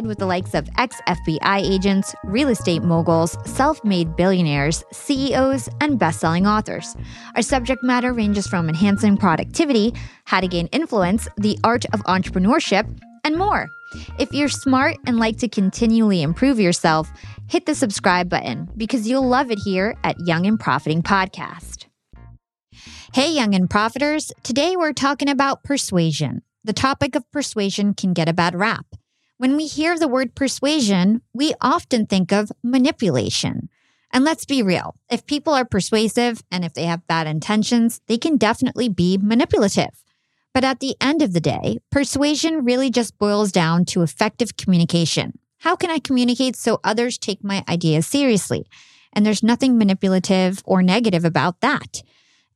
with the likes of ex FBI agents, real estate moguls, self made billionaires, CEOs, and best selling authors. Our subject matter ranges from enhancing productivity, how to gain influence, the art of entrepreneurship, and more. If you're smart and like to continually improve yourself, hit the subscribe button because you'll love it here at Young and Profiting Podcast. Hey, Young and Profiters. Today we're talking about persuasion. The topic of persuasion can get a bad rap. When we hear the word persuasion, we often think of manipulation. And let's be real if people are persuasive and if they have bad intentions, they can definitely be manipulative. But at the end of the day, persuasion really just boils down to effective communication. How can I communicate so others take my ideas seriously? And there's nothing manipulative or negative about that.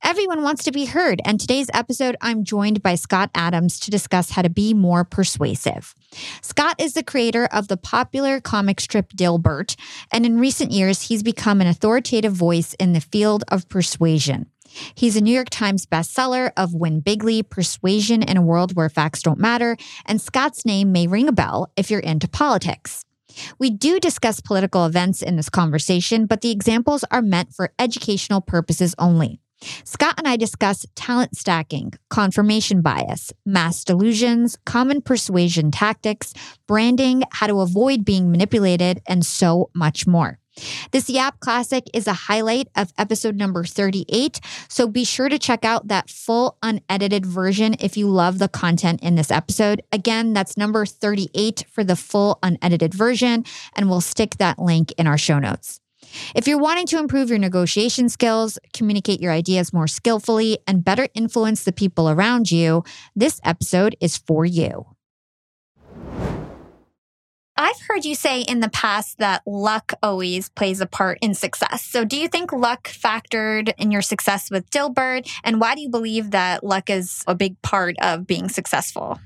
Everyone wants to be heard, and today's episode, I'm joined by Scott Adams to discuss how to be more persuasive. Scott is the creator of the popular comic strip Dilbert, and in recent years, he's become an authoritative voice in the field of persuasion. He's a New York Times bestseller of Win Bigly, Persuasion in a World Where Facts Don't Matter, and Scott's name may ring a bell if you're into politics. We do discuss political events in this conversation, but the examples are meant for educational purposes only. Scott and I discuss talent stacking, confirmation bias, mass delusions, common persuasion tactics, branding, how to avoid being manipulated, and so much more. This Yap Classic is a highlight of episode number 38, so be sure to check out that full unedited version if you love the content in this episode. Again, that's number 38 for the full unedited version, and we'll stick that link in our show notes. If you're wanting to improve your negotiation skills, communicate your ideas more skillfully, and better influence the people around you, this episode is for you. I've heard you say in the past that luck always plays a part in success. So, do you think luck factored in your success with Dilbert? And why do you believe that luck is a big part of being successful?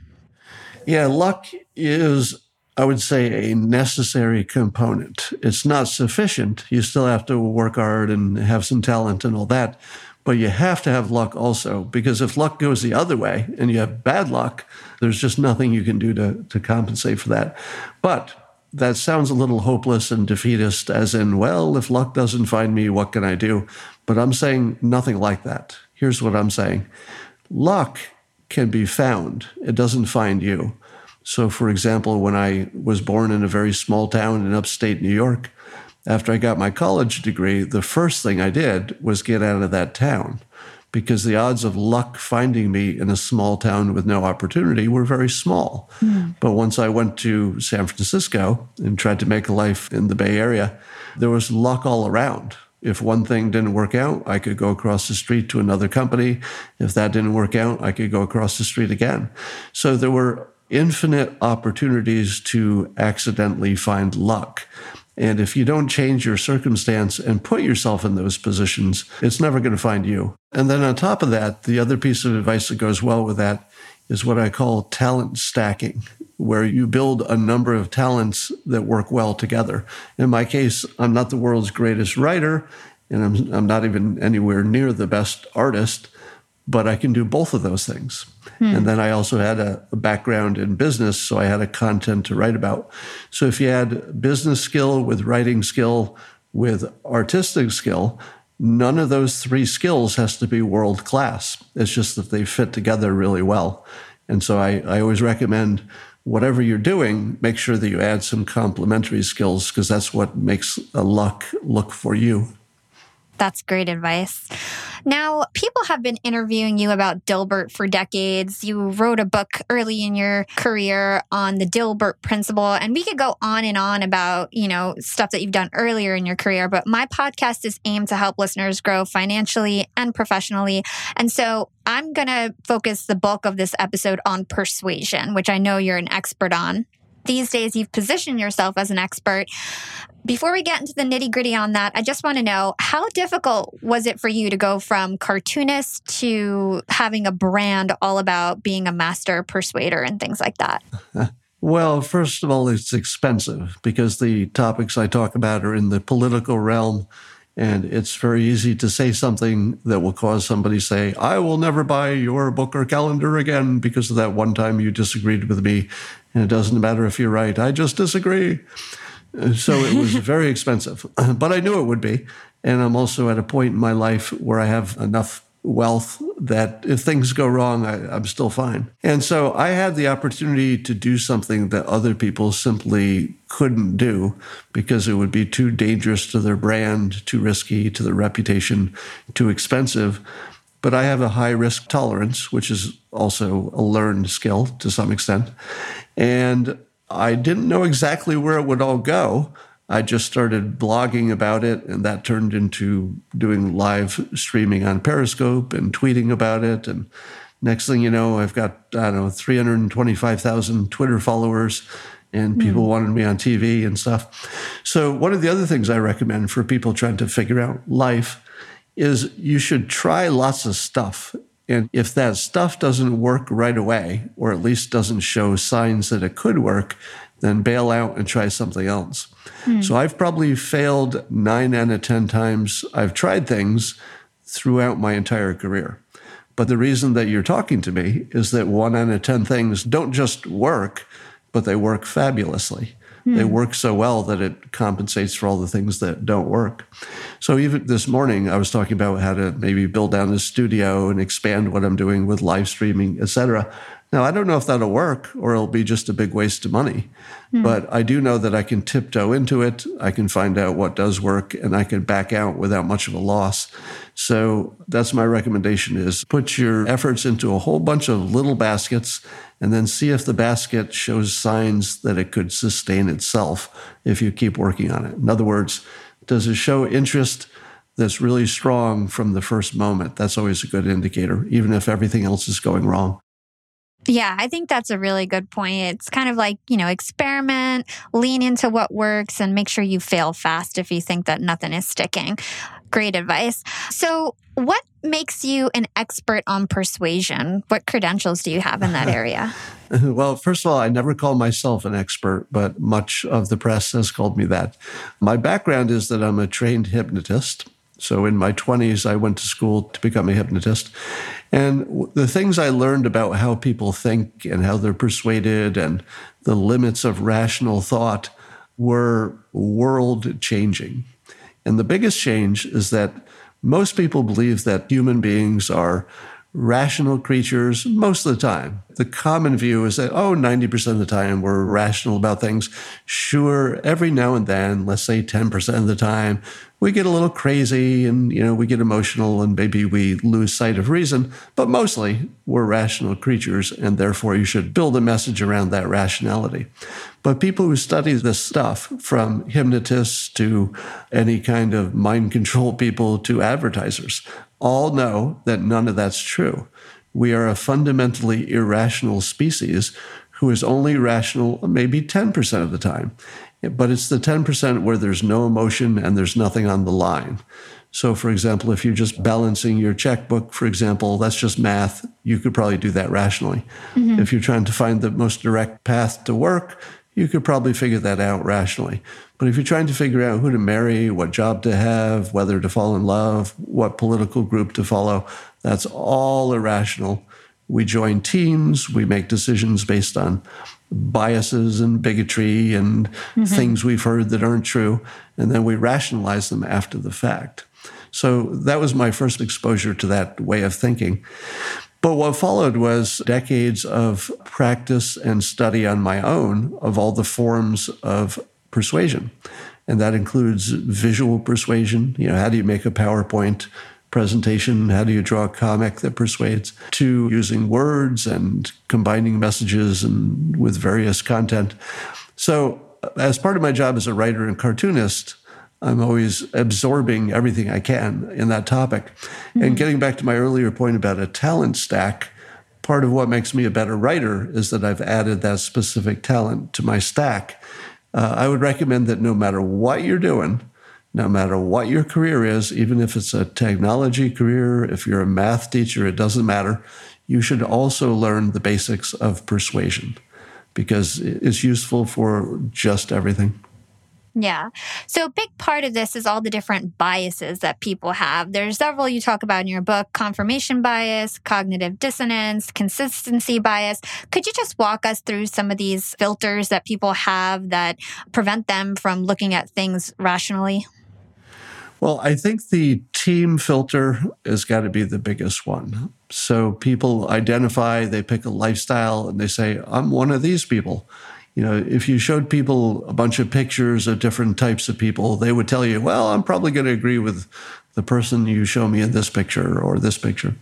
Yeah, luck is, I would say, a necessary component. It's not sufficient. You still have to work hard and have some talent and all that. But you have to have luck also, because if luck goes the other way and you have bad luck, there's just nothing you can do to, to compensate for that. But that sounds a little hopeless and defeatist, as in, well, if luck doesn't find me, what can I do? But I'm saying nothing like that. Here's what I'm saying luck can be found, it doesn't find you. So, for example, when I was born in a very small town in upstate New York, after I got my college degree, the first thing I did was get out of that town because the odds of luck finding me in a small town with no opportunity were very small. Mm. But once I went to San Francisco and tried to make a life in the Bay Area, there was luck all around. If one thing didn't work out, I could go across the street to another company. If that didn't work out, I could go across the street again. So there were infinite opportunities to accidentally find luck. And if you don't change your circumstance and put yourself in those positions, it's never going to find you. And then on top of that, the other piece of advice that goes well with that is what I call talent stacking, where you build a number of talents that work well together. In my case, I'm not the world's greatest writer, and I'm, I'm not even anywhere near the best artist, but I can do both of those things. Hmm. And then I also had a, a, background in business, so I had a content to write about. So if you add business skill with writing skill with artistic skill, none of those three skills has to be world class. It's just that they fit together really well. And so I, I always recommend whatever you're doing, make sure that you add some complementary skills because that's what makes a luck look for you. That's great advice. Now, people have been interviewing you about Dilbert for decades. You wrote a book early in your career on the Dilbert principle, and we could go on and on about, you know, stuff that you've done earlier in your career, but my podcast is aimed to help listeners grow financially and professionally. And so I'm going to focus the bulk of this episode on persuasion, which I know you're an expert on these days you've positioned yourself as an expert. Before we get into the nitty gritty on that, I just want to know how difficult was it for you to go from cartoonist to having a brand all about being a master persuader and things like that? Well, first of all, it's expensive because the topics I talk about are in the political realm. And it's very easy to say something that will cause somebody to say, I will never buy your book or calendar again because of that one time you disagreed with me and it doesn't matter if you're right. I just disagree. So it was very expensive, but I knew it would be. And I'm also at a point in my life where I have enough wealth that if things go wrong, I, am still fine. And so I had the opportunity to do something that other people simply couldn't do because it would be too dangerous to their brand, too risky to their reputation, too expensive. But I have a high risk tolerance, which is also a learned skill to some extent. And I didn't know exactly where it would all go. I just started blogging about it, and that turned into doing live streaming on Periscope and tweeting about it. And next thing you know, I've got, I don't know, 325,000 Twitter followers, and hmm. people mm. wanted me on TV and stuff. So, one of the other things I recommend for people trying to figure out life is you should try lots of stuff and if that stuff doesn't work right away, or at least doesn't show signs that it could work, then bail out and try something else. Hmm. So I've probably failed nine out of 10 times. I've tried things throughout my entire career. But the reason that you're talking to me is that one out of 10 things don't just work, but they work fabulously. They hmm. work so well that it compensates for all the things that don't work. So even this morning, I was talking about how to maybe build down a studio and expand what I'm doing with live streaming, et cetera. Now, I don't know if that'll work or it'll be just a big waste of money, mm. but I do know that I can tiptoe into it. I can find out what does work and I can back out without much of a loss. So that's my recommendation is put your efforts into a whole bunch of little baskets and then see if the basket shows signs that it could sustain itself if you keep working on it. In other words, does it show interest that's really strong from the first moment? That's always a good indicator, even if everything else is going wrong. Yeah, I think that's a really good point. It's kind of like, you know, experiment, lean into what works, and make sure you fail fast if you think that nothing is sticking. Great advice. So, what makes you an expert on persuasion? What credentials do you have in that area? well, first of all, I never call myself an expert, but much of the press has called me that. My background is that I'm a trained hypnotist. So in my 20s, I went to school to become a hypnotist. And the things I learned about how people think and how they're persuaded and the limits of rational thought were world changing. And the biggest change is that most people believe that human beings are rational creatures most of the time. The common view is that, oh, 90% of the time we're rational about things. Sure, every now and then, let's say 10% of the time, we get a little crazy and, you know, we get emotional and maybe we lose sight of reason. But mostly we're rational creatures and therefore you should build a message around that rationality. But people who study this stuff, from hypnotists to any kind of mind control people to advertisers, all know that none of that's true. We are a fundamentally irrational species who is only rational maybe 10% of the time. But it's the 10% where there's no emotion and there's nothing on the line. So, for example, if you're just balancing your checkbook, for example, that's just math. You could probably do that rationally. Mm-hmm. If you're trying to find the most direct path to work, you could probably figure that out rationally. But if you're trying to figure out who to marry, what job to have, whether to fall in love, what political group to follow, that's all irrational. We join teams, we make decisions based on biases and bigotry and mm-hmm. things we've heard that aren't true, and then we rationalize them after the fact. So that was my first exposure to that way of thinking. But what followed was decades of practice and study on my own of all the forms of persuasion. And that includes visual persuasion. You know, how do you make a PowerPoint presentation, how do you draw a comic that persuades, to using words and combining messages and with various content. So, as part of my job as a writer and cartoonist, I'm always absorbing everything I can in that topic. Mm-hmm. And getting back to my earlier point about a talent stack, part of what makes me a better writer is that I've added that specific talent to my stack. Uh, I would recommend that no matter what you're doing, no matter what your career is, even if it's a technology career, if you're a math teacher, it doesn't matter. You should also learn the basics of persuasion because it's useful for just everything. Yeah. So, a big part of this is all the different biases that people have. There's several you talk about in your book confirmation bias, cognitive dissonance, consistency bias. Could you just walk us through some of these filters that people have that prevent them from looking at things rationally? Well, I think the team filter has got to be the biggest one. So people identify, they pick a lifestyle, and they say, I'm one of these people. You know, if you showed people a bunch of pictures of different types of people, they would tell you, well, I'm probably going to agree with the person you show me in this picture or this picture.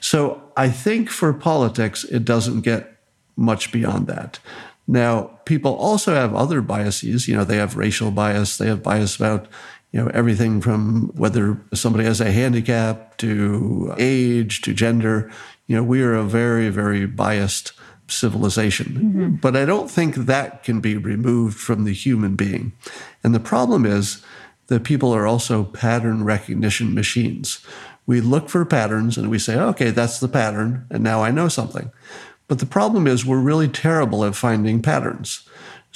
So I think for politics, it doesn't get much beyond that. Now, people also have other biases. You know, they have racial bias, they have bias about you know everything from whether somebody has a handicap to age to gender you know we are a very very biased civilization. Mm-hmm. but i don't think that can be removed from the human being. And the problem is that people are also pattern recognition machines. We look for patterns and we say okay that's the pattern and now i know something. But the problem is we're really terrible at finding patterns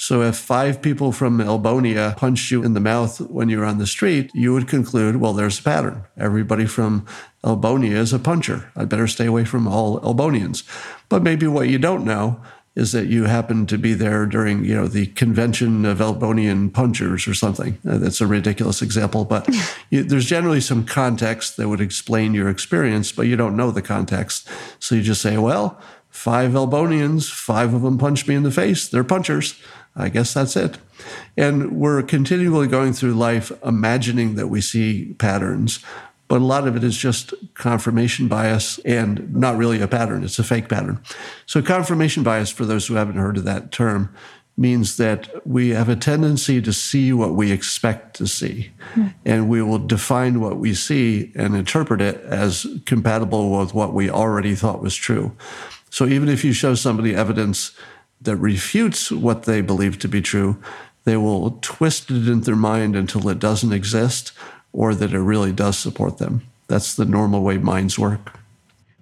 so if five people from Elbonia punched you in the mouth when you were on the street, you would conclude, well, there's a pattern. Everybody from Elbonia is a puncher. I better stay away from all Elbonians. But maybe what you don't know is that you happen to be there during, you know, the convention of Elbonian punchers or something. Uh, that's a ridiculous example, but you, there's generally some context that would explain your experience, but you don't know the context. So you just say, well, five Elbonians, five of them punched me in the face. They're punchers. I guess that's it. And we're continually going through life imagining that we see patterns, but a lot of it is just confirmation bias and not really a pattern. It's a fake pattern. So, confirmation bias, for those who haven't heard of that term, means that we have a tendency to see what we expect to see. Mm. And we will define what we see and interpret it as compatible with what we already thought was true. So even if you show somebody evidence that refutes what they believe to be true, they will twist it in their mind until it doesn't exist or that it really does support them. That's the normal way minds work.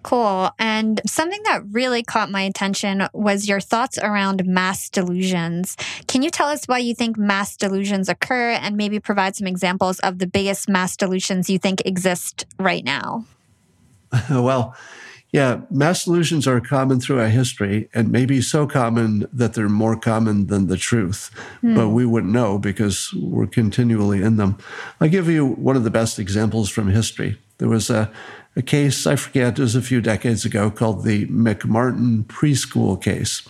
Cool. And something that really caught my attention was your thoughts around mass delusions. Can you tell us why you think mass delusions occur and maybe provide some examples of the biggest mass delusions you think exist right now? well, yeah, mass delusions are common throughout history and maybe so common that they're more common than the truth. Mm. But we wouldn't know because we're continually in them. I'll give you one of the best examples from history. There was a, a case, I forget, it was a few decades ago, called the McMartin preschool case.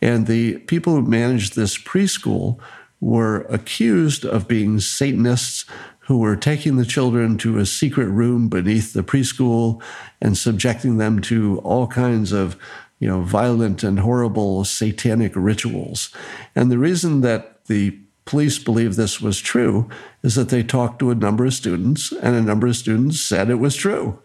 And the people who managed this preschool were accused of being Satanists who were taking the children to a secret room beneath the preschool and subjecting them to all kinds of you know violent and horrible satanic rituals. And the reason that the police believe this was true is that they talked to a number of students and a number of students said it was true.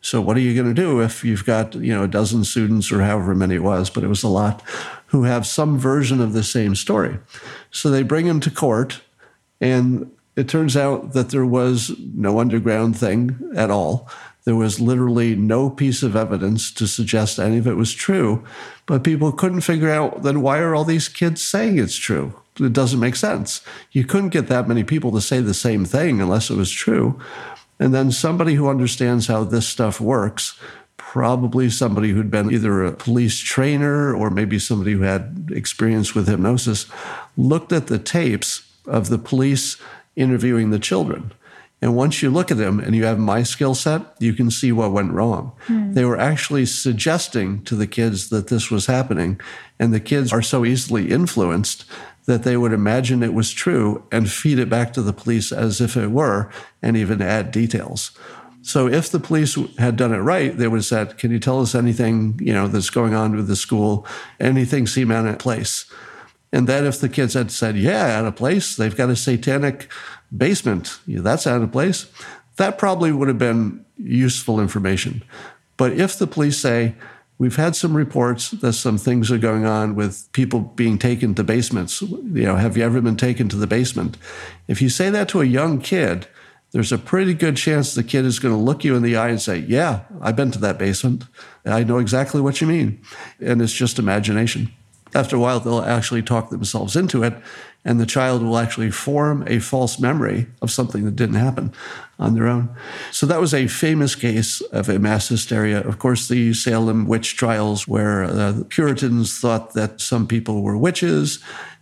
So what are you going to do if you've got you know a dozen students or however many it was but it was a lot who have some version of the same story? So they bring him to court and it turns out that there was no underground thing at all. There was literally no piece of evidence to suggest any of it was true. But people couldn't figure out then why are all these kids saying it's true? It doesn't make sense. You couldn't get that many people to say the same thing unless it was true. And then somebody who understands how this stuff works, probably somebody who'd been either a police trainer or maybe somebody who had experience with hypnosis, looked at the tapes of the police interviewing the children. And once you look at them and you have my skill set, you can see what went wrong. Mm. They were actually suggesting to the kids that this was happening. And the kids are so easily influenced that they would imagine it was true and feed it back to the police as if it were, and even add details. So if the police had done it right, they would have said, "Can you tell us anything you know that's going on with the school? Anything seem out of place?" And then if the kids had said, "Yeah, out of place," they've got a satanic basement. That's out of place. That probably would have been useful information. But if the police say, We've had some reports that some things are going on with people being taken to basements. You know, have you ever been taken to the basement? If you say that to a young kid, there's a pretty good chance the kid is going to look you in the eye and say, Yeah, I've been to that basement. I know exactly what you mean. And it's just imagination. After a while, they'll actually talk themselves into it, and the child will actually form a false memory of something that didn't happen on their own. So that was a famous case of a mass hysteria. Of course, the Salem witch trials, where uh, the Puritans thought that some people were witches,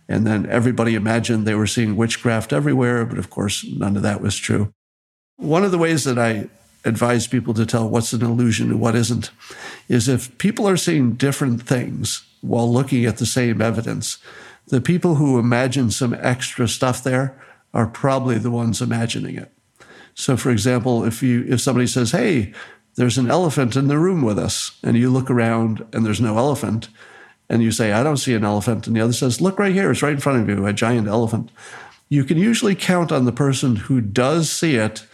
and then everybody imagined they were seeing witchcraft everywhere, but of course, none of that was true. One of the ways that I advise people to tell what's an illusion and what isn't is if people are seeing different things while looking at the same evidence, the people who imagine some extra stuff there are probably the ones imagining it. So, for example, if you if somebody says, "Hey, there's an elephant in the room with us," and you look around and there's no elephant, and you say, "I don't see an elephant," and the other says, "Look right here, it's right in front of you, a giant elephant," you can usually count on the person who does see it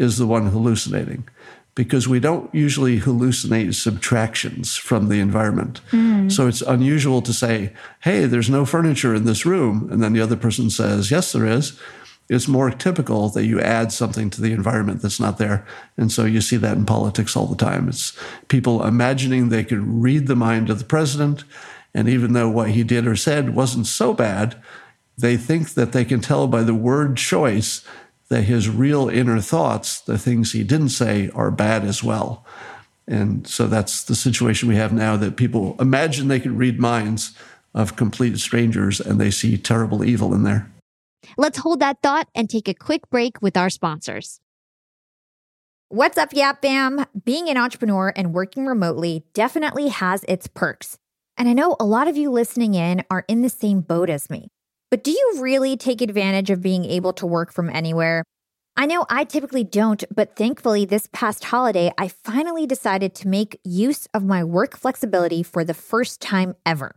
is the one hallucinating because we don't usually hallucinate subtractions from the environment. Mm. So it's unusual to say, hey, there's no furniture in this room. And then the other person says, yes, there is. It's more typical that you add something to the environment that's not there. And so you see that in politics all the time. It's people imagining they could read the mind of the president. And even though what he did or said wasn't so bad, they think that they can tell by the word choice that his real inner thoughts, the things he didn't say, are bad as well. And so that's the situation we have now that people imagine they can read minds of complete strangers and they see terrible evil in there. Let's hold that thought and take a quick break with our sponsors. What's up, Yap Fam? Being an entrepreneur and working remotely definitely has its perks. And I know a lot of you listening in are in the same boat as me. But do you really take advantage of being able to work from anywhere? I know I typically don't, but thankfully, this past holiday, I finally decided to make use of my work flexibility for the first time ever.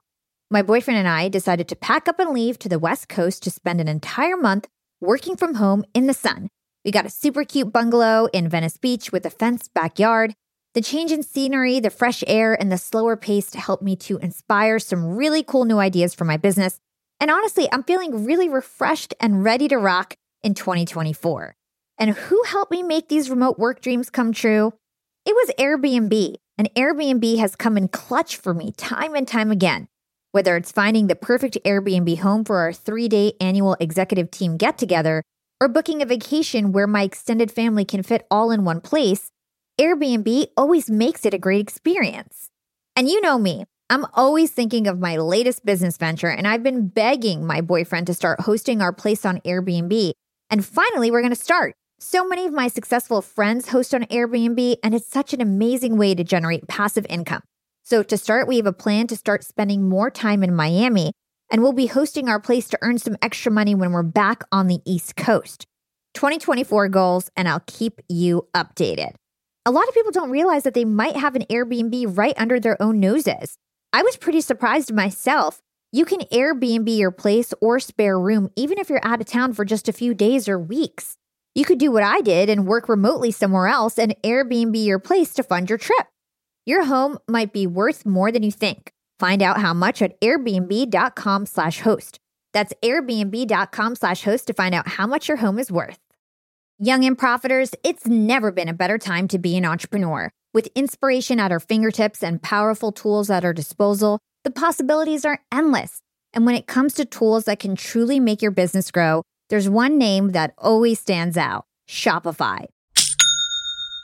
My boyfriend and I decided to pack up and leave to the West Coast to spend an entire month working from home in the sun. We got a super cute bungalow in Venice Beach with a fenced backyard. The change in scenery, the fresh air, and the slower pace helped me to inspire some really cool new ideas for my business. And honestly, I'm feeling really refreshed and ready to rock in 2024. And who helped me make these remote work dreams come true? It was Airbnb. And Airbnb has come in clutch for me time and time again. Whether it's finding the perfect Airbnb home for our three day annual executive team get together, or booking a vacation where my extended family can fit all in one place, Airbnb always makes it a great experience. And you know me, I'm always thinking of my latest business venture, and I've been begging my boyfriend to start hosting our place on Airbnb. And finally, we're going to start. So many of my successful friends host on Airbnb, and it's such an amazing way to generate passive income. So, to start, we have a plan to start spending more time in Miami, and we'll be hosting our place to earn some extra money when we're back on the East Coast. 2024 goals, and I'll keep you updated. A lot of people don't realize that they might have an Airbnb right under their own noses. I was pretty surprised myself. You can Airbnb your place or spare room even if you're out of town for just a few days or weeks. You could do what I did and work remotely somewhere else and Airbnb your place to fund your trip. Your home might be worth more than you think. Find out how much at airbnb.com slash host. That's airbnb.com slash host to find out how much your home is worth. Young and profiters, it's never been a better time to be an entrepreneur. With inspiration at our fingertips and powerful tools at our disposal, the possibilities are endless. And when it comes to tools that can truly make your business grow, there's one name that always stands out Shopify.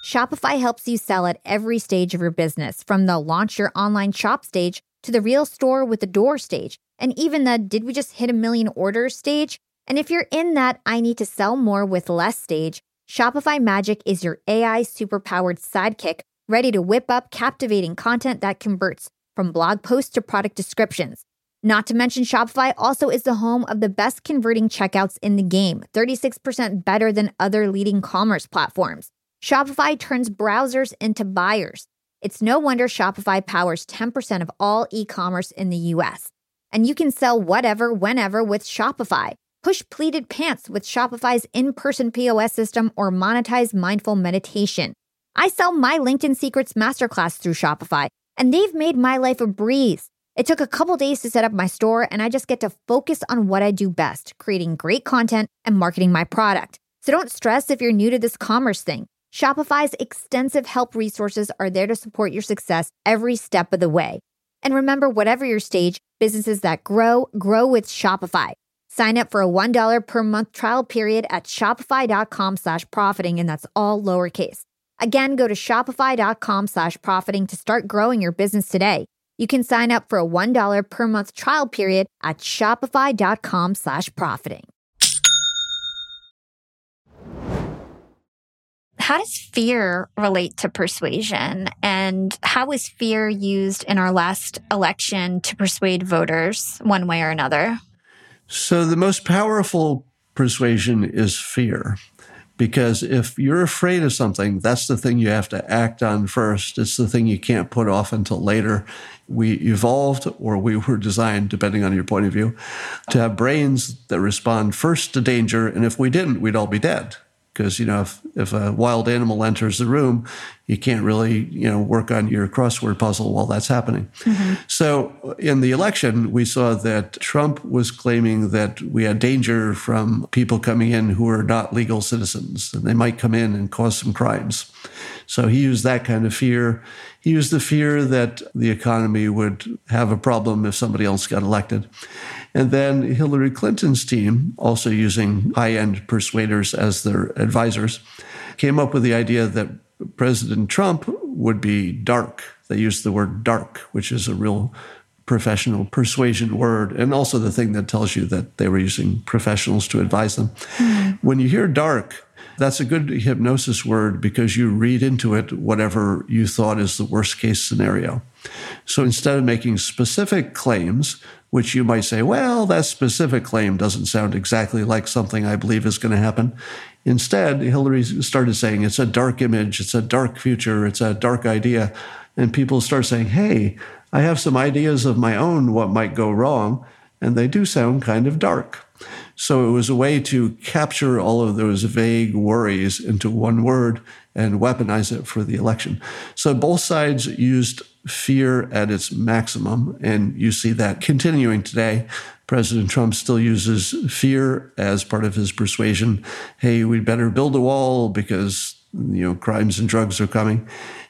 Shopify helps you sell at every stage of your business, from the launch your online shop stage to the real store with the door stage, and even the did we just hit a million orders stage? And if you're in that I need to sell more with less stage, Shopify Magic is your AI superpowered sidekick, ready to whip up captivating content that converts from blog posts to product descriptions. Not to mention, Shopify also is the home of the best converting checkouts in the game, 36% better than other leading commerce platforms. Shopify turns browsers into buyers. It's no wonder Shopify powers 10% of all e commerce in the US. And you can sell whatever, whenever with Shopify. Push pleated pants with Shopify's in person POS system or monetize mindful meditation. I sell my LinkedIn Secrets Masterclass through Shopify, and they've made my life a breeze. It took a couple days to set up my store, and I just get to focus on what I do best creating great content and marketing my product. So don't stress if you're new to this commerce thing. Shopify's extensive help resources are there to support your success every step of the way. And remember, whatever your stage, businesses that grow, grow with Shopify. Sign up for a $1 per month trial period at shopify.com slash profiting, and that's all lowercase. Again, go to shopify.com slash profiting to start growing your business today. You can sign up for a $1 per month trial period at shopify.com slash profiting. How does fear relate to persuasion? And how was fear used in our last election to persuade voters one way or another? So, the most powerful persuasion is fear. Because if you're afraid of something, that's the thing you have to act on first. It's the thing you can't put off until later. We evolved, or we were designed, depending on your point of view, to have brains that respond first to danger. And if we didn't, we'd all be dead because you know if, if a wild animal enters the room you can't really you know work on your crossword puzzle while that's happening. Mm-hmm. so in the election we saw that trump was claiming that we had danger from people coming in who are not legal citizens and they might come in and cause some crimes. So he used that kind of fear. He used the fear that the economy would have a problem if somebody else got elected and then Hillary Clinton's team, also using high end persuaders as their advisors, came up with the idea that President Trump would be dark. They used the word dark, which is a real professional persuasion word, and also the thing that tells you that they were using professionals to advise them. Mm-hmm. When you hear dark, that's a good hypnosis word because you read into it whatever you thought is the worst case scenario. So instead of making specific claims, which you might say, well, that specific claim doesn't sound exactly like something I believe is going to happen. Instead, Hillary started saying it's a dark image, it's a dark future, it's a dark idea. And people start saying, hey, I have some ideas of my own what might go wrong, and they do sound kind of dark. So it was a way to capture all of those vague worries into one word and weaponize it for the election. So both sides used fear at its maximum. And you see that continuing today. President Trump still uses fear as part of his persuasion. Hey, we'd better build a wall because, you know, crimes and drugs are coming.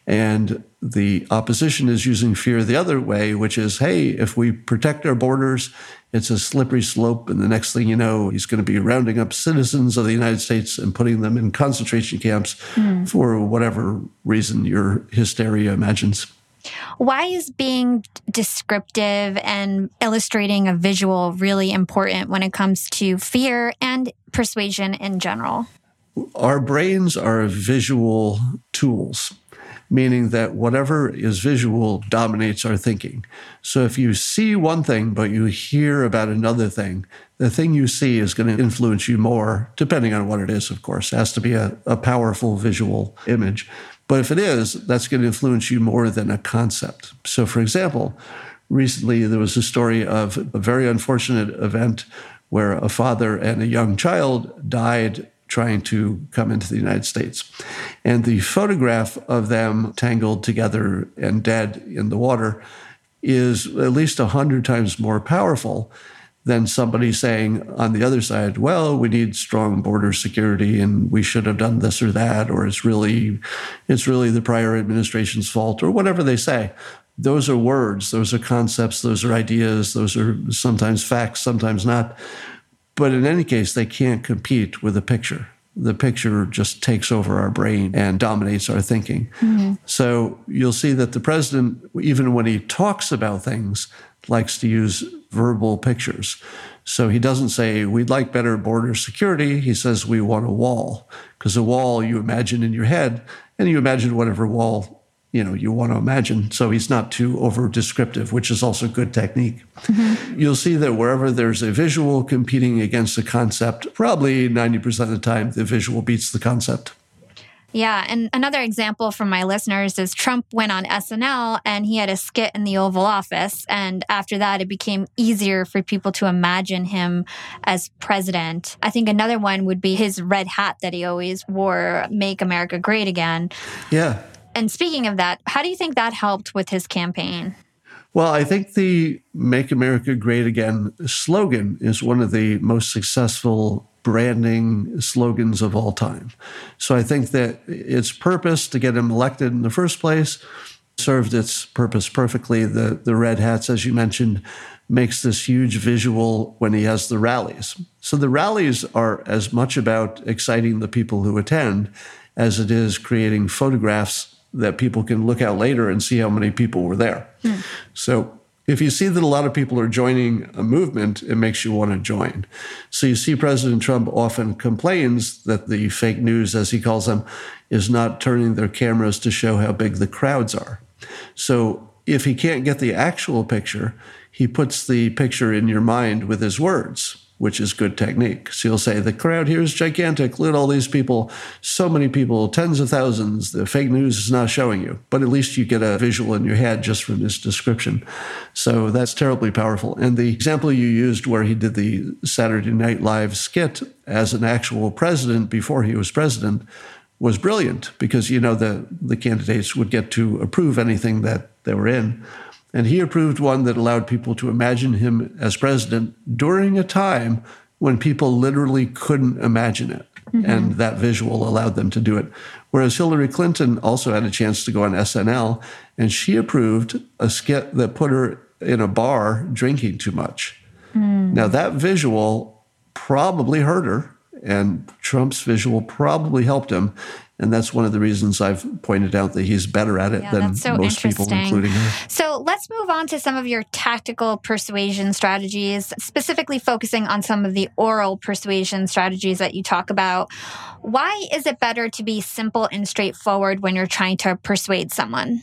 And the opposition is using fear the other way, which is, hey, if we protect our borders, it's a slippery slope. And the next thing you know, he's going to be rounding up citizens of the United States and putting them in concentration camps mm. for whatever reason your hysteria imagines. Why is being descriptive and illustrating a visual really important when it comes to fear and persuasion in general? Our brains are visual tools, meaning that whatever is visual dominates our thinking. So if you see one thing, but you hear about another thing, the thing you see is going to influence you more, depending on what it is, of course. It has to be a, a powerful visual image. But if it is, that's going to influence you more than a concept. So, for example, recently there was a story of a very unfortunate event where a father and a young child died trying to come into the United States. And the photograph of them tangled together and dead in the water is at least 100 times more powerful than somebody saying on the other side, well, we need strong border security and we should have done this or that, or it's really, it's really the prior administration's fault, or whatever they say. Those are words, those are concepts, those are ideas, those are sometimes facts, sometimes not. But in any case, they can't compete with a picture. The picture just takes over our brain and dominates our thinking. Mm-hmm. So you'll see that the president, even when he talks about things, likes to use verbal pictures. So he doesn't say, we'd like better border security. He says, we want a wall. Because a wall you imagine in your head, and you imagine whatever wall you know you want to imagine so he's not too over descriptive which is also good technique mm-hmm. you'll see that wherever there's a visual competing against a concept probably 90% of the time the visual beats the concept Yeah. And another example from my listeners is Trump went on SNL and he had a skit in the Oval Office. And after that, it became easier for people to imagine him as president. I think another one would be his red hat that he always wore, Make America Great Again. Yeah. And speaking of that, how do you think that helped with his campaign? Well, I think the Make America Great Again slogan is one of the most successful branding slogans of all time. So I think that its purpose to get him elected in the first place served its purpose perfectly. The the red hats, as you mentioned, makes this huge visual when he has the rallies. So the rallies are as much about exciting the people who attend as it is creating photographs that people can look at later and see how many people were there. Mm. So if you see that a lot of people are joining a movement, it makes you want to join. So you see President Trump often complains that the fake news, as he calls them, is not turning their cameras to show how big the crowds are. So if he can't get the actual picture, he puts the picture in your mind with his words which is good technique. So you'll say, the crowd here is gigantic. Look at all these people, so many people, tens of thousands. The fake news is not showing you, but at least you get a visual in your head just from this description. So that's terribly powerful. And the example you used where he did the Saturday Night Live skit as an actual president before he was president was brilliant because, you know, the, the candidates would get to approve anything that they were in. And he approved one that allowed people to imagine him as president during a time when people literally couldn't imagine it. Mm-hmm. And that visual allowed them to do it. Whereas Hillary Clinton also had a chance to go on SNL, and she approved a skit that put her in a bar drinking too much. Mm. Now, that visual probably hurt her, and Trump's visual probably helped him. And that's one of the reasons I've pointed out that he's better at it yeah, than so most people, including her. So let's move on to some of your tactical persuasion strategies, specifically focusing on some of the oral persuasion strategies that you talk about. Why is it better to be simple and straightforward when you're trying to persuade someone?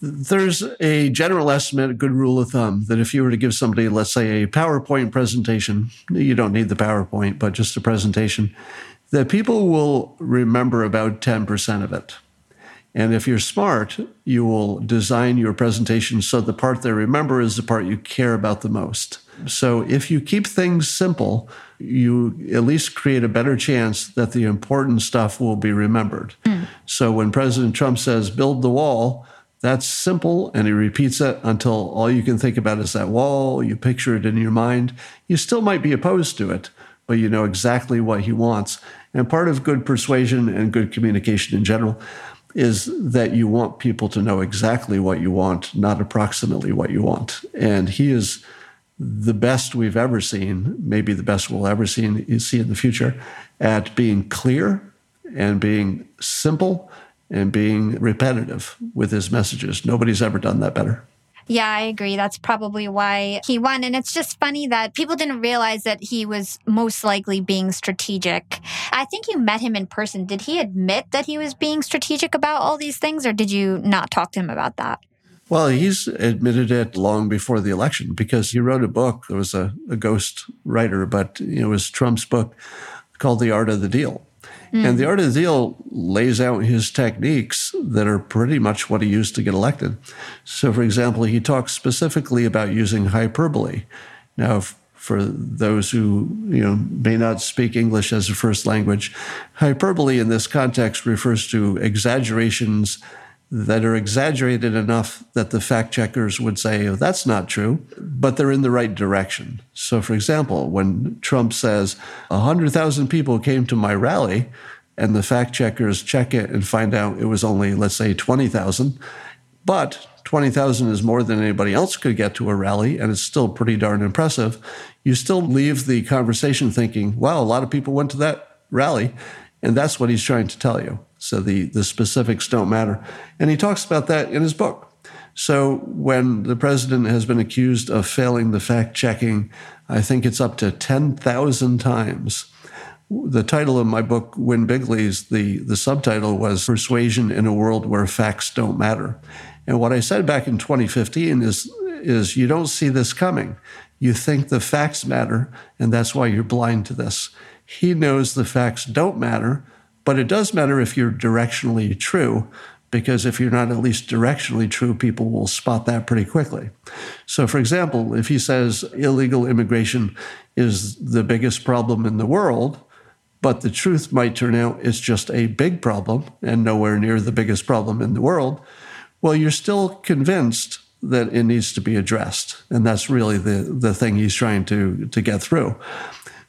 There's a general estimate, a good rule of thumb, that if you were to give somebody, let's say, a PowerPoint presentation, you don't need the PowerPoint, but just a presentation, that people will remember about 10% of it. And if you're smart, you will design your presentation so the part they remember is the part you care about the most. So if you keep things simple, you at least create a better chance that the important stuff will be remembered. Mm. So when President Trump says, build the wall, that's simple, and he repeats it until all you can think about is that wall. You picture it in your mind. You still might be opposed to it, but you know exactly what he wants. And part of good persuasion and good communication in general is that you want people to know exactly what you want, not approximately what you want. And he is the best we've ever seen, maybe the best we'll ever see, see in the future, at being clear and being simple and being repetitive with his messages. Nobody's ever done that better. Yeah, I agree. That's probably why he won. And it's just funny that people didn't realize that he was most likely being strategic. I think you met him in person. Did he admit that he was being strategic about all these things, or did you not talk to him about that? Well, he's admitted it long before the election because he wrote a book. There was a, a ghost writer, but it was Trump's book called The Art of the Deal. Mm. And the art of the deal lays out his techniques that are pretty much what he used to get elected. So, for example, he talks specifically about using hyperbole. Now, for those who you know may not speak English as a first language, hyperbole in this context refers to exaggerations that are exaggerated enough that the fact checkers would say, oh, that's not true, but they're in the right direction. So, for example, when Trump says 100,000 people came to my rally, and the fact checkers check it and find out it was only, let's say, 20,000, but 20,000 is more than anybody else could get to a rally, and it's still pretty darn impressive. You still leave the conversation thinking, wow, a lot of people went to that rally. And that's what he's trying to tell you. So the, the specifics don't matter. And he talks about that in his book. So when the president has been accused of failing the fact checking, I think it's up to 10,000 times. The title of my book, Win Bigly's, the, the subtitle was Persuasion in a World Where Facts Don't Matter. And what I said back in 2015 is, is you don't see this coming. You think the facts matter, and that's why you're blind to this. He knows the facts don't matter, But it does matter if you're directionally true, because if you're not at least directionally true, people will spot that pretty quickly. So, for example, if he says illegal immigration is the biggest problem in the world, but the truth might turn out it's just a big problem and nowhere near the biggest problem in the world, well, you're still convinced that it needs to be addressed. And that's really the, the thing he's trying to, to get through.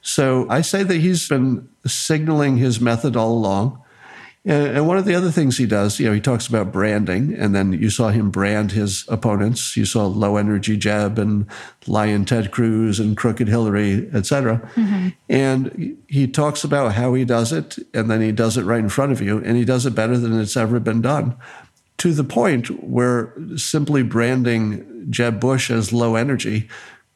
So I say that he's been signaling his method all along. And one of the other things he does, you know, he talks about branding, and then you saw him brand his opponents. You saw low energy Jeb and Lyin' Ted Cruz and Crooked Hillary, et cetera. Mm-hmm. And he talks about how he does it, and then he does it right in front of you, and he does it better than it's ever been done to the point where simply branding Jeb Bush as low energy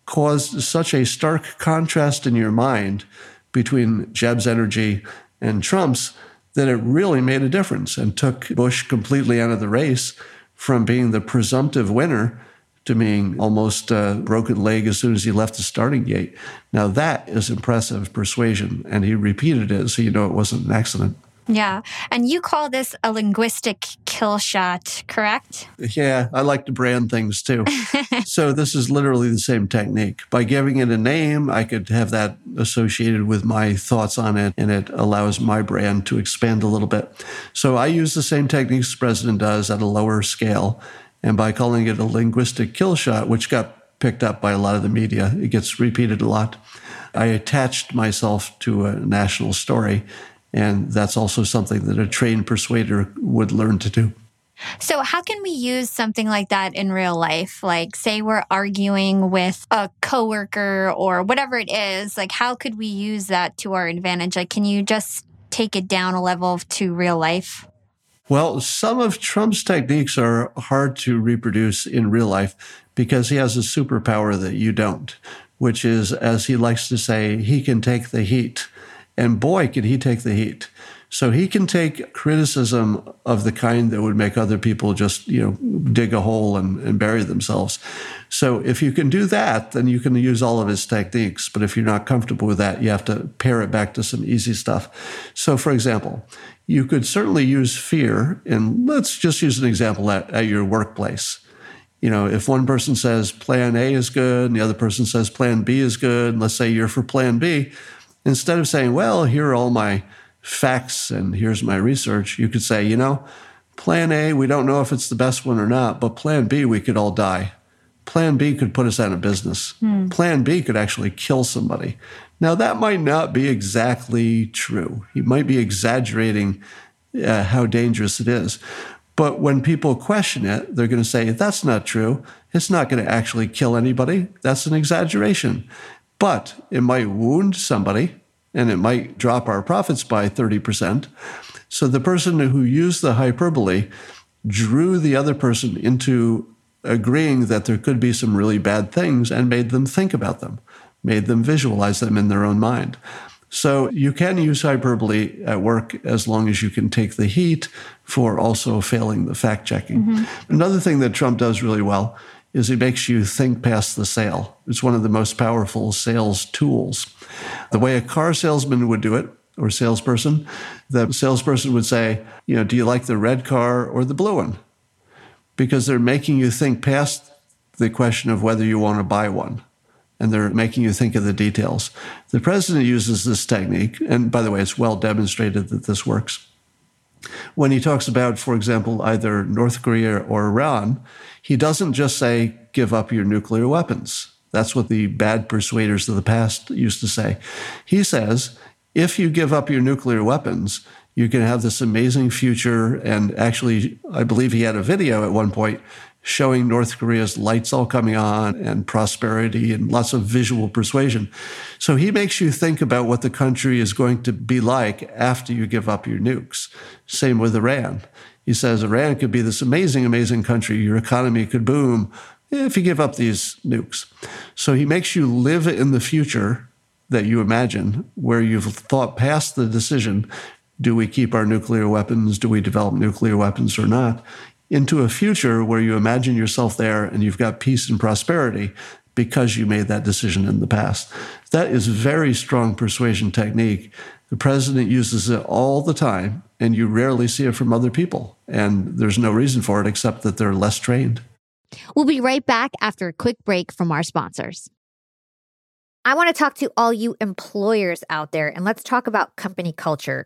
caused such a stark contrast in your mind between Jeb's energy and Trump's that it really made a difference and took Bush completely out of the race from being the presumptive winner to being almost a broken leg as soon as he left the starting gate. Now, that is impressive persuasion, and he repeated it so you know it wasn't an accident. Yeah. And you call this a linguistic kill shot, correct? Yeah, I like to brand things too. so this is literally the same technique. By giving it a name, I could have that associated with my thoughts on it, and it allows my brand to expand a little bit. So I use the same techniques the president does at a lower scale. And by calling it a linguistic kill shot, which got picked up by a lot of the media, it gets repeated a lot. I attached myself to a national story and that's also something that a trained persuader would learn to do. So, how can we use something like that in real life? Like, say we're arguing with a coworker or whatever it is, like, how could we use that to our advantage? Like, can you just take it down a level to real life? Well, some of Trump's techniques are hard to reproduce in real life because he has a superpower that you don't, which is, as he likes to say, he can take the heat. And boy, could he take the heat. So he can take criticism of the kind that would make other people just, you know, dig a hole and, and, bury themselves. So if you can do that, then you can use all of his techniques. But if you're not comfortable with that, you have to pare it back to some easy stuff. So for example, you could certainly use fear, and let's just use an example at, at your workplace. You know, if one person says plan A is good and the other person says plan B is good, and let's say you're for plan B, Instead of saying, well, here are all my facts and here's my research, you could say, you know, plan A, we don't know if it's the best one or not, but plan B, we could all die. Plan B could put us out of business. Hmm. Plan B could actually kill somebody. Now, that might not be exactly true. He might be exaggerating uh, how dangerous it is. But when people question it, they're going to say, that's not true. It's not going to actually kill anybody. That's an exaggeration but it might wound somebody and it might drop our profits by 30%. So the person who used the hyperbole drew the other person into agreeing that there could be some really bad things and made them think about them, made them visualize them in their own mind. So you can use hyperbole at work as long as you can take the heat for also failing the fact checking. Mm-hmm. Another thing that Trump does really well is it makes you think past the sale. It's one of the most powerful sales tools. The way a car salesman would do it, or salesperson, the salesperson would say, you know, do you like the red car or the blue one? Because they're making you think past the question of whether you want to buy one. And they're making you think of the details. The president uses this technique, and by the way, it's well demonstrated that this works. When he talks about, for example, either North Korea or Iran, he doesn't just say, give up your nuclear weapons. That's what the bad persuaders of the past used to say. He says, if you give up your nuclear weapons, you can have this amazing future. And actually, I believe he had a video at one point showing North Korea's lights all coming on and prosperity and lots of visual persuasion. So he makes you think about what the country is going to be like after you give up your nukes. Same with Iran. He says Iran could be this amazing, amazing country. Your economy could boom if you give up these nukes. So he makes you live in the future that you imagine, where you've thought past the decision do we keep our nuclear weapons? Do we develop nuclear weapons or not? Into a future where you imagine yourself there and you've got peace and prosperity because you made that decision in the past. That is very strong persuasion technique The president uses it all the time, and you rarely see it from other people. And there's no reason for it except that they're less trained. We'll be right back after a quick break from our sponsors. I want to talk to all you employers out there and let's talk about company culture.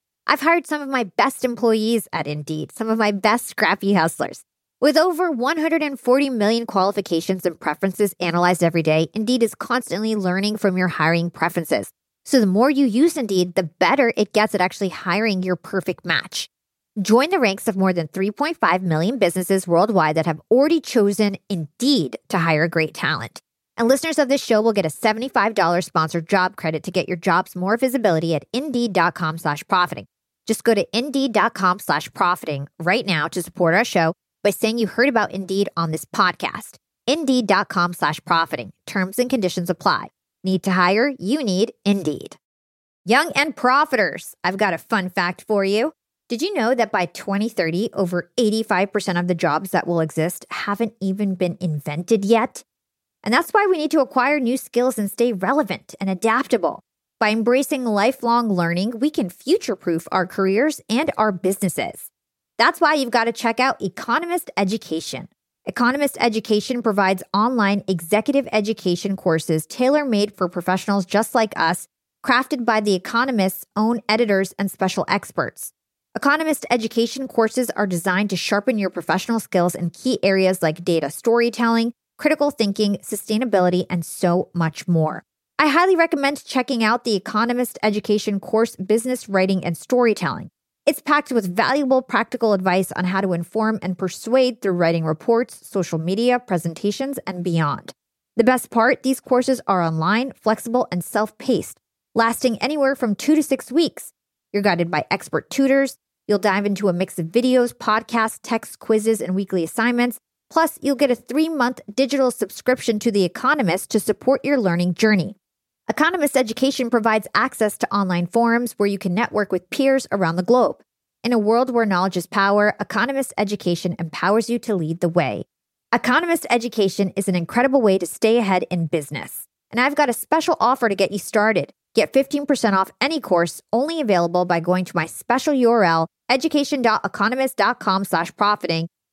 I've hired some of my best employees at Indeed, some of my best scrappy hustlers. With over 140 million qualifications and preferences analyzed every day, Indeed is constantly learning from your hiring preferences. So the more you use Indeed, the better it gets at actually hiring your perfect match. Join the ranks of more than 3.5 million businesses worldwide that have already chosen Indeed to hire great talent. And listeners of this show will get a $75 sponsored job credit to get your jobs more visibility at indeed.com slash profiting. Just go to indeed.com slash profiting right now to support our show by saying you heard about Indeed on this podcast. Indeed.com slash profiting. Terms and conditions apply. Need to hire? You need Indeed. Young and profiters, I've got a fun fact for you. Did you know that by 2030, over 85% of the jobs that will exist haven't even been invented yet? And that's why we need to acquire new skills and stay relevant and adaptable. By embracing lifelong learning, we can future proof our careers and our businesses. That's why you've got to check out Economist Education. Economist Education provides online executive education courses tailor made for professionals just like us, crafted by The Economist's own editors and special experts. Economist education courses are designed to sharpen your professional skills in key areas like data storytelling, critical thinking, sustainability, and so much more. I highly recommend checking out the Economist education course, Business Writing and Storytelling. It's packed with valuable practical advice on how to inform and persuade through writing reports, social media, presentations, and beyond. The best part these courses are online, flexible, and self paced, lasting anywhere from two to six weeks. You're guided by expert tutors. You'll dive into a mix of videos, podcasts, text quizzes, and weekly assignments. Plus, you'll get a three month digital subscription to The Economist to support your learning journey. Economist Education provides access to online forums where you can network with peers around the globe. In a world where knowledge is power, Economist Education empowers you to lead the way. Economist Education is an incredible way to stay ahead in business. And I've got a special offer to get you started. Get 15% off any course only available by going to my special URL, education.economist.com slash profiting,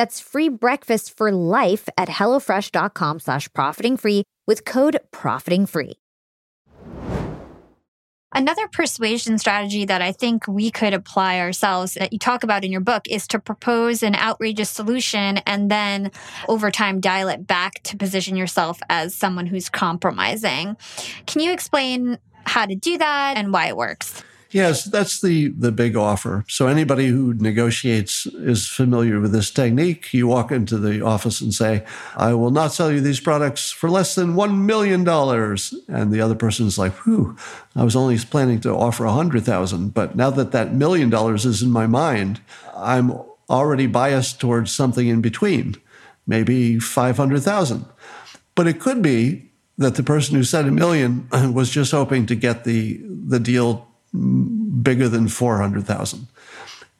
That's free breakfast for life at HelloFresh.com slash profiting free with code profiting free. Another persuasion strategy that I think we could apply ourselves that you talk about in your book is to propose an outrageous solution and then over time dial it back to position yourself as someone who's compromising. Can you explain how to do that and why it works? Yes, that's the the big offer. So anybody who negotiates is familiar with this technique. You walk into the office and say, "I will not sell you these products for less than 1 million dollars." And the other person's like, "Whew, I was only planning to offer a 100,000, but now that that million dollars is in my mind, I'm already biased towards something in between, maybe 500,000." But it could be that the person who said a million was just hoping to get the the deal bigger than 400,000.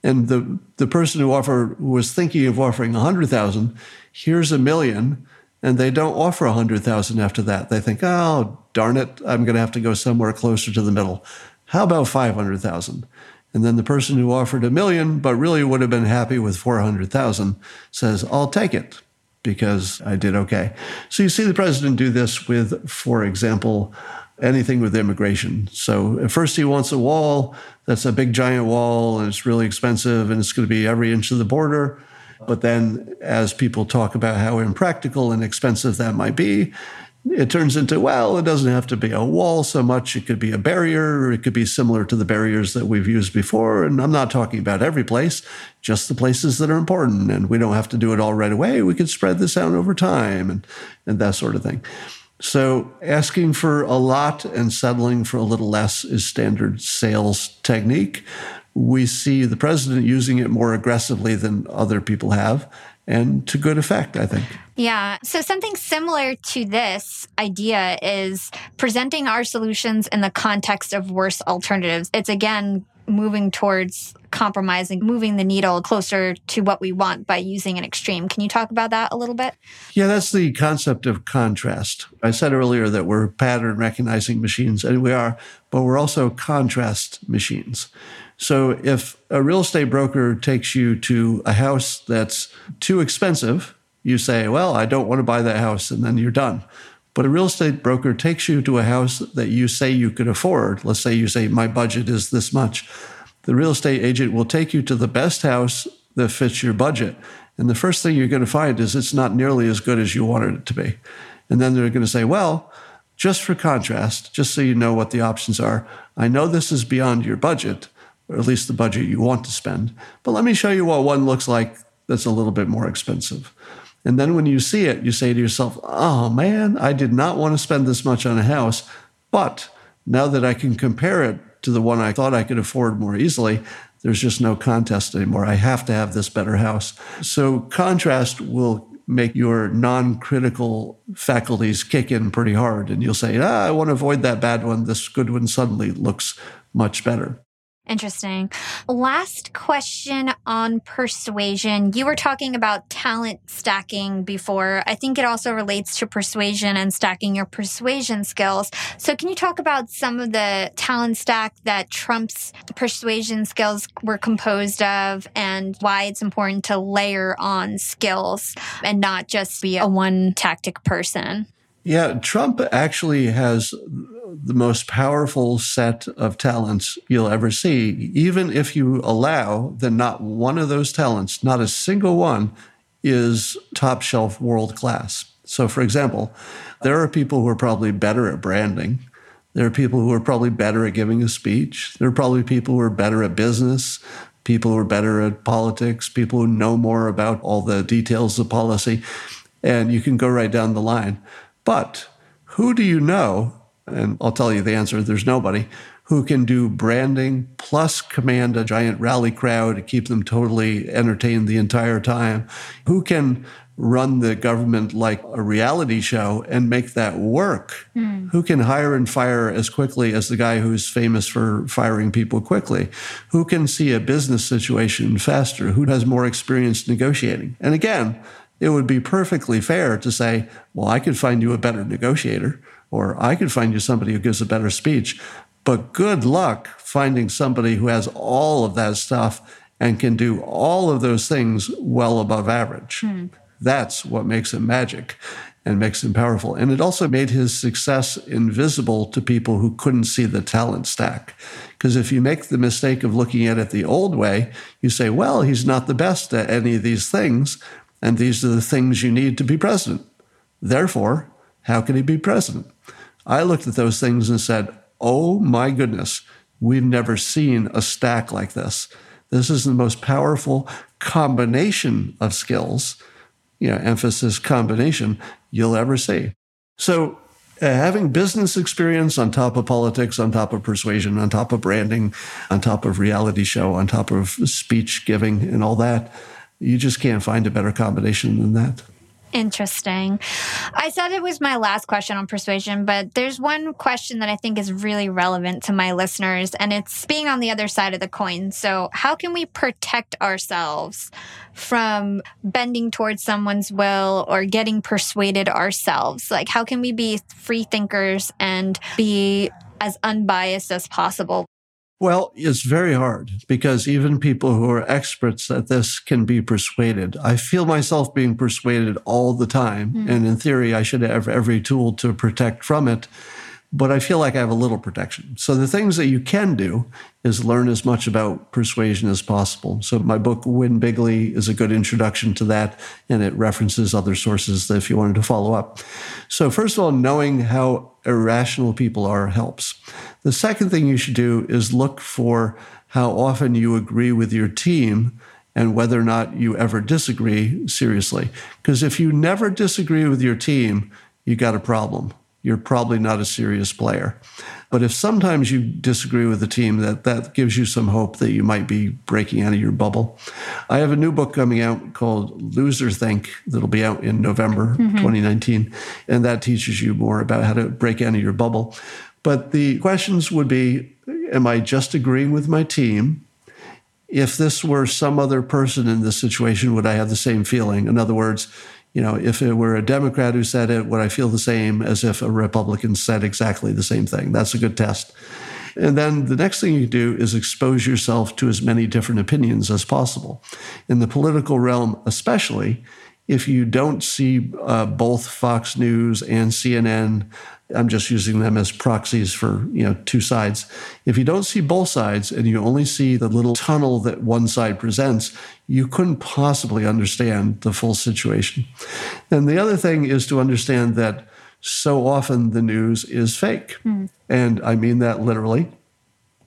And the, the person who offered was thinking of offering 100,000, here's a million, and they don't offer 100,000 after that. They think, oh, darn it, I'm going to have to go somewhere closer to the middle. How about 500,000? And then the person who offered a million, but really would have been happy with 400,000, says, I'll take it because I did okay. So you see the president do this with, for example, anything with immigration. So at first he wants a wall that's a big giant wall and it's really expensive and it's going to be every inch of the border. But then as people talk about how impractical and expensive that might be, it turns into, well, it doesn't have to be a wall so much. It could be a barrier, or it could be similar to the barriers that we've used before. And I'm not talking about every place, just the places that are important. And we don't have to do it all right away. We could spread this out over time and, and that sort of thing. So asking for a lot and settling for a little less is standard sales technique. We see the president using it more aggressively than other people have and to good effect, I think. Yeah. So, something similar to this idea is presenting our solutions in the context of worse alternatives. It's again moving towards compromising, moving the needle closer to what we want by using an extreme. Can you talk about that a little bit? Yeah, that's the concept of contrast. I said earlier that we're pattern recognizing machines, and we are, but we're also contrast machines. So if a real estate broker takes you to a house that's too expensive, you say, Well, I don't want to buy that house, and then you're done. But a real estate broker takes you to a house that you say you could afford. Let's say you say, My budget is this much. The real estate agent will take you to the best house that fits your budget. And the first thing you're going to find is it's not nearly as good as you wanted it to be. And then they're going to say, Well, just for contrast, just so you know what the options are, I know this is beyond your budget, or at least the budget you want to spend, but let me show you what one looks like that's a little bit more expensive. And then when you see it, you say to yourself, oh man, I did not want to spend this much on a house. But now that I can compare it to the one I thought I could afford more easily, there's just no contest anymore. I have to have this better house. So contrast will make your non critical faculties kick in pretty hard. And you'll say, ah, I want to avoid that bad one. This good one suddenly looks much better. Interesting. Last question on persuasion. You were talking about talent stacking before. I think it also relates to persuasion and stacking your persuasion skills. So, can you talk about some of the talent stack that Trump's persuasion skills were composed of and why it's important to layer on skills and not just be a one tactic person? Yeah, Trump actually has the most powerful set of talents you'll ever see. Even if you allow that not one of those talents, not a single one, is top shelf world class. So, for example, there are people who are probably better at branding. There are people who are probably better at giving a speech. There are probably people who are better at business, people who are better at politics, people who know more about all the details of policy. And you can go right down the line. But who do you know and I'll tell you the answer there's nobody who can do branding plus command a giant rally crowd to keep them totally entertained the entire time, who can run the government like a reality show and make that work, mm. who can hire and fire as quickly as the guy who's famous for firing people quickly, who can see a business situation faster, who has more experience negotiating. And again, it would be perfectly fair to say, well, I could find you a better negotiator, or I could find you somebody who gives a better speech. But good luck finding somebody who has all of that stuff and can do all of those things well above average. Hmm. That's what makes him magic and makes him powerful. And it also made his success invisible to people who couldn't see the talent stack. Because if you make the mistake of looking at it the old way, you say, well, he's not the best at any of these things. And these are the things you need to be president. Therefore, how can he be president? I looked at those things and said, oh my goodness, we've never seen a stack like this. This is the most powerful combination of skills, you know, emphasis combination you'll ever see. So, uh, having business experience on top of politics, on top of persuasion, on top of branding, on top of reality show, on top of speech giving and all that, you just can't find a better combination than that. Interesting. I said it was my last question on persuasion, but there's one question that I think is really relevant to my listeners, and it's being on the other side of the coin. So, how can we protect ourselves from bending towards someone's will or getting persuaded ourselves? Like, how can we be free thinkers and be as unbiased as possible? Well, it's very hard because even people who are experts at this can be persuaded. I feel myself being persuaded all the time. Mm. And in theory, I should have every tool to protect from it but I feel like I have a little protection. So the things that you can do is learn as much about persuasion as possible. So my book Win Bigly is a good introduction to that and it references other sources that if you wanted to follow up. So first of all, knowing how irrational people are helps. The second thing you should do is look for how often you agree with your team and whether or not you ever disagree seriously. Because if you never disagree with your team, you got a problem you're probably not a serious player. But if sometimes you disagree with the team, that that gives you some hope that you might be breaking out of your bubble. I have a new book coming out called Loserthink that'll be out in November mm-hmm. 2019, and that teaches you more about how to break out of your bubble. But the questions would be Am I just agreeing with my team? If this were some other person in this situation, would I have the same feeling? In other words, you know, if it were a Democrat who said it, would I feel the same as if a Republican said exactly the same thing? That's a good test. And then the next thing you do is expose yourself to as many different opinions as possible. In the political realm, especially, if you don't see uh, both Fox News and CNN I'm just using them as proxies for, you know, two sides. If you don't see both sides and you only see the little tunnel that one side presents, you couldn't possibly understand the full situation. And the other thing is to understand that so often the news is fake. Mm. And I mean that literally.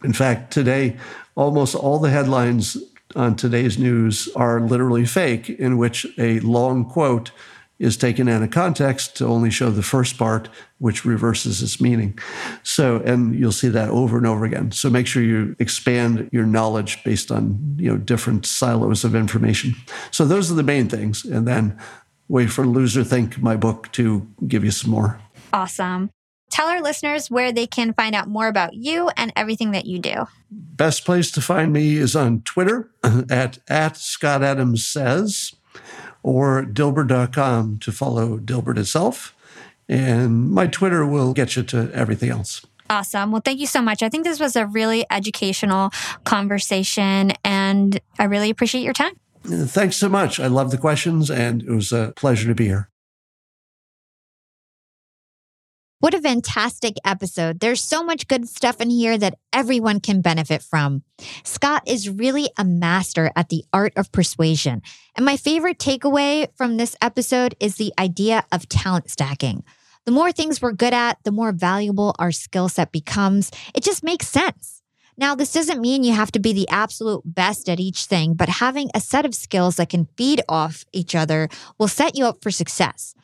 In fact, today, almost all the headlines on today's news are literally fake, in which a long quote is taken out of context to only show the first part, which reverses its meaning. So, and you'll see that over and over again. So make sure you expand your knowledge based on, you know, different silos of information. So those are the main things. And then wait for Loserthink, my book, to give you some more. Awesome. Tell our listeners where they can find out more about you and everything that you do. Best place to find me is on Twitter at, at Scott Adams Says or Dilbert.com to follow Dilbert itself. And my Twitter will get you to everything else. Awesome. Well, thank you so much. I think this was a really educational conversation, and I really appreciate your time. Thanks so much. I love the questions, and it was a pleasure to be here. What a fantastic episode. There's so much good stuff in here that everyone can benefit from. Scott is really a master at the art of persuasion. And my favorite takeaway from this episode is the idea of talent stacking. The more things we're good at, the more valuable our skill set becomes. It just makes sense. Now, this doesn't mean you have to be the absolute best at each thing, but having a set of skills that can feed off each other will set you up for success.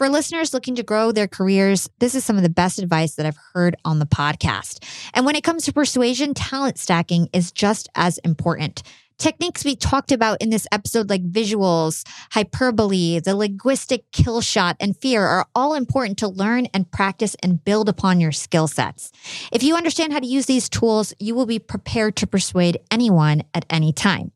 For listeners looking to grow their careers, this is some of the best advice that I've heard on the podcast. And when it comes to persuasion, talent stacking is just as important. Techniques we talked about in this episode, like visuals, hyperbole, the linguistic kill shot, and fear, are all important to learn and practice and build upon your skill sets. If you understand how to use these tools, you will be prepared to persuade anyone at any time.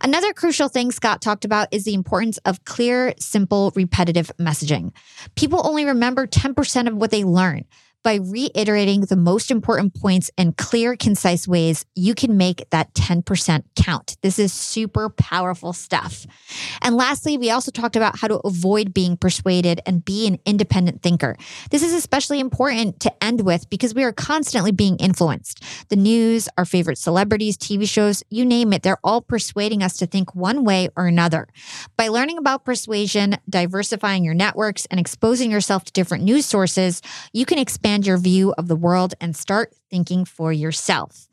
Another crucial thing Scott talked about is the importance of clear, simple, repetitive messaging. People only remember 10% of what they learn by reiterating the most important points in clear, concise ways, you can make that 10% count. This is super powerful stuff. And lastly, we also talked about how to avoid being persuaded and be an independent thinker. This is especially important to end with because we are constantly being influenced. The news, our favorite celebrities, TV shows, you name it, they're all persuading us to think one way or another. By learning about persuasion, diversifying your networks, and exposing yourself to different news sources, you can expand expand your view of the world and start thinking for yourself.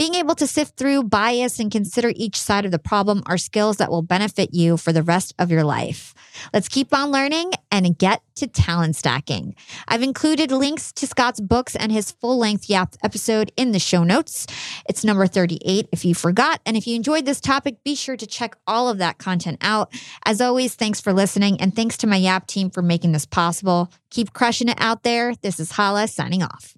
Being able to sift through bias and consider each side of the problem are skills that will benefit you for the rest of your life. Let's keep on learning and get to talent stacking. I've included links to Scott's books and his full length Yap episode in the show notes. It's number 38 if you forgot. And if you enjoyed this topic, be sure to check all of that content out. As always, thanks for listening and thanks to my Yap team for making this possible. Keep crushing it out there. This is Hala signing off.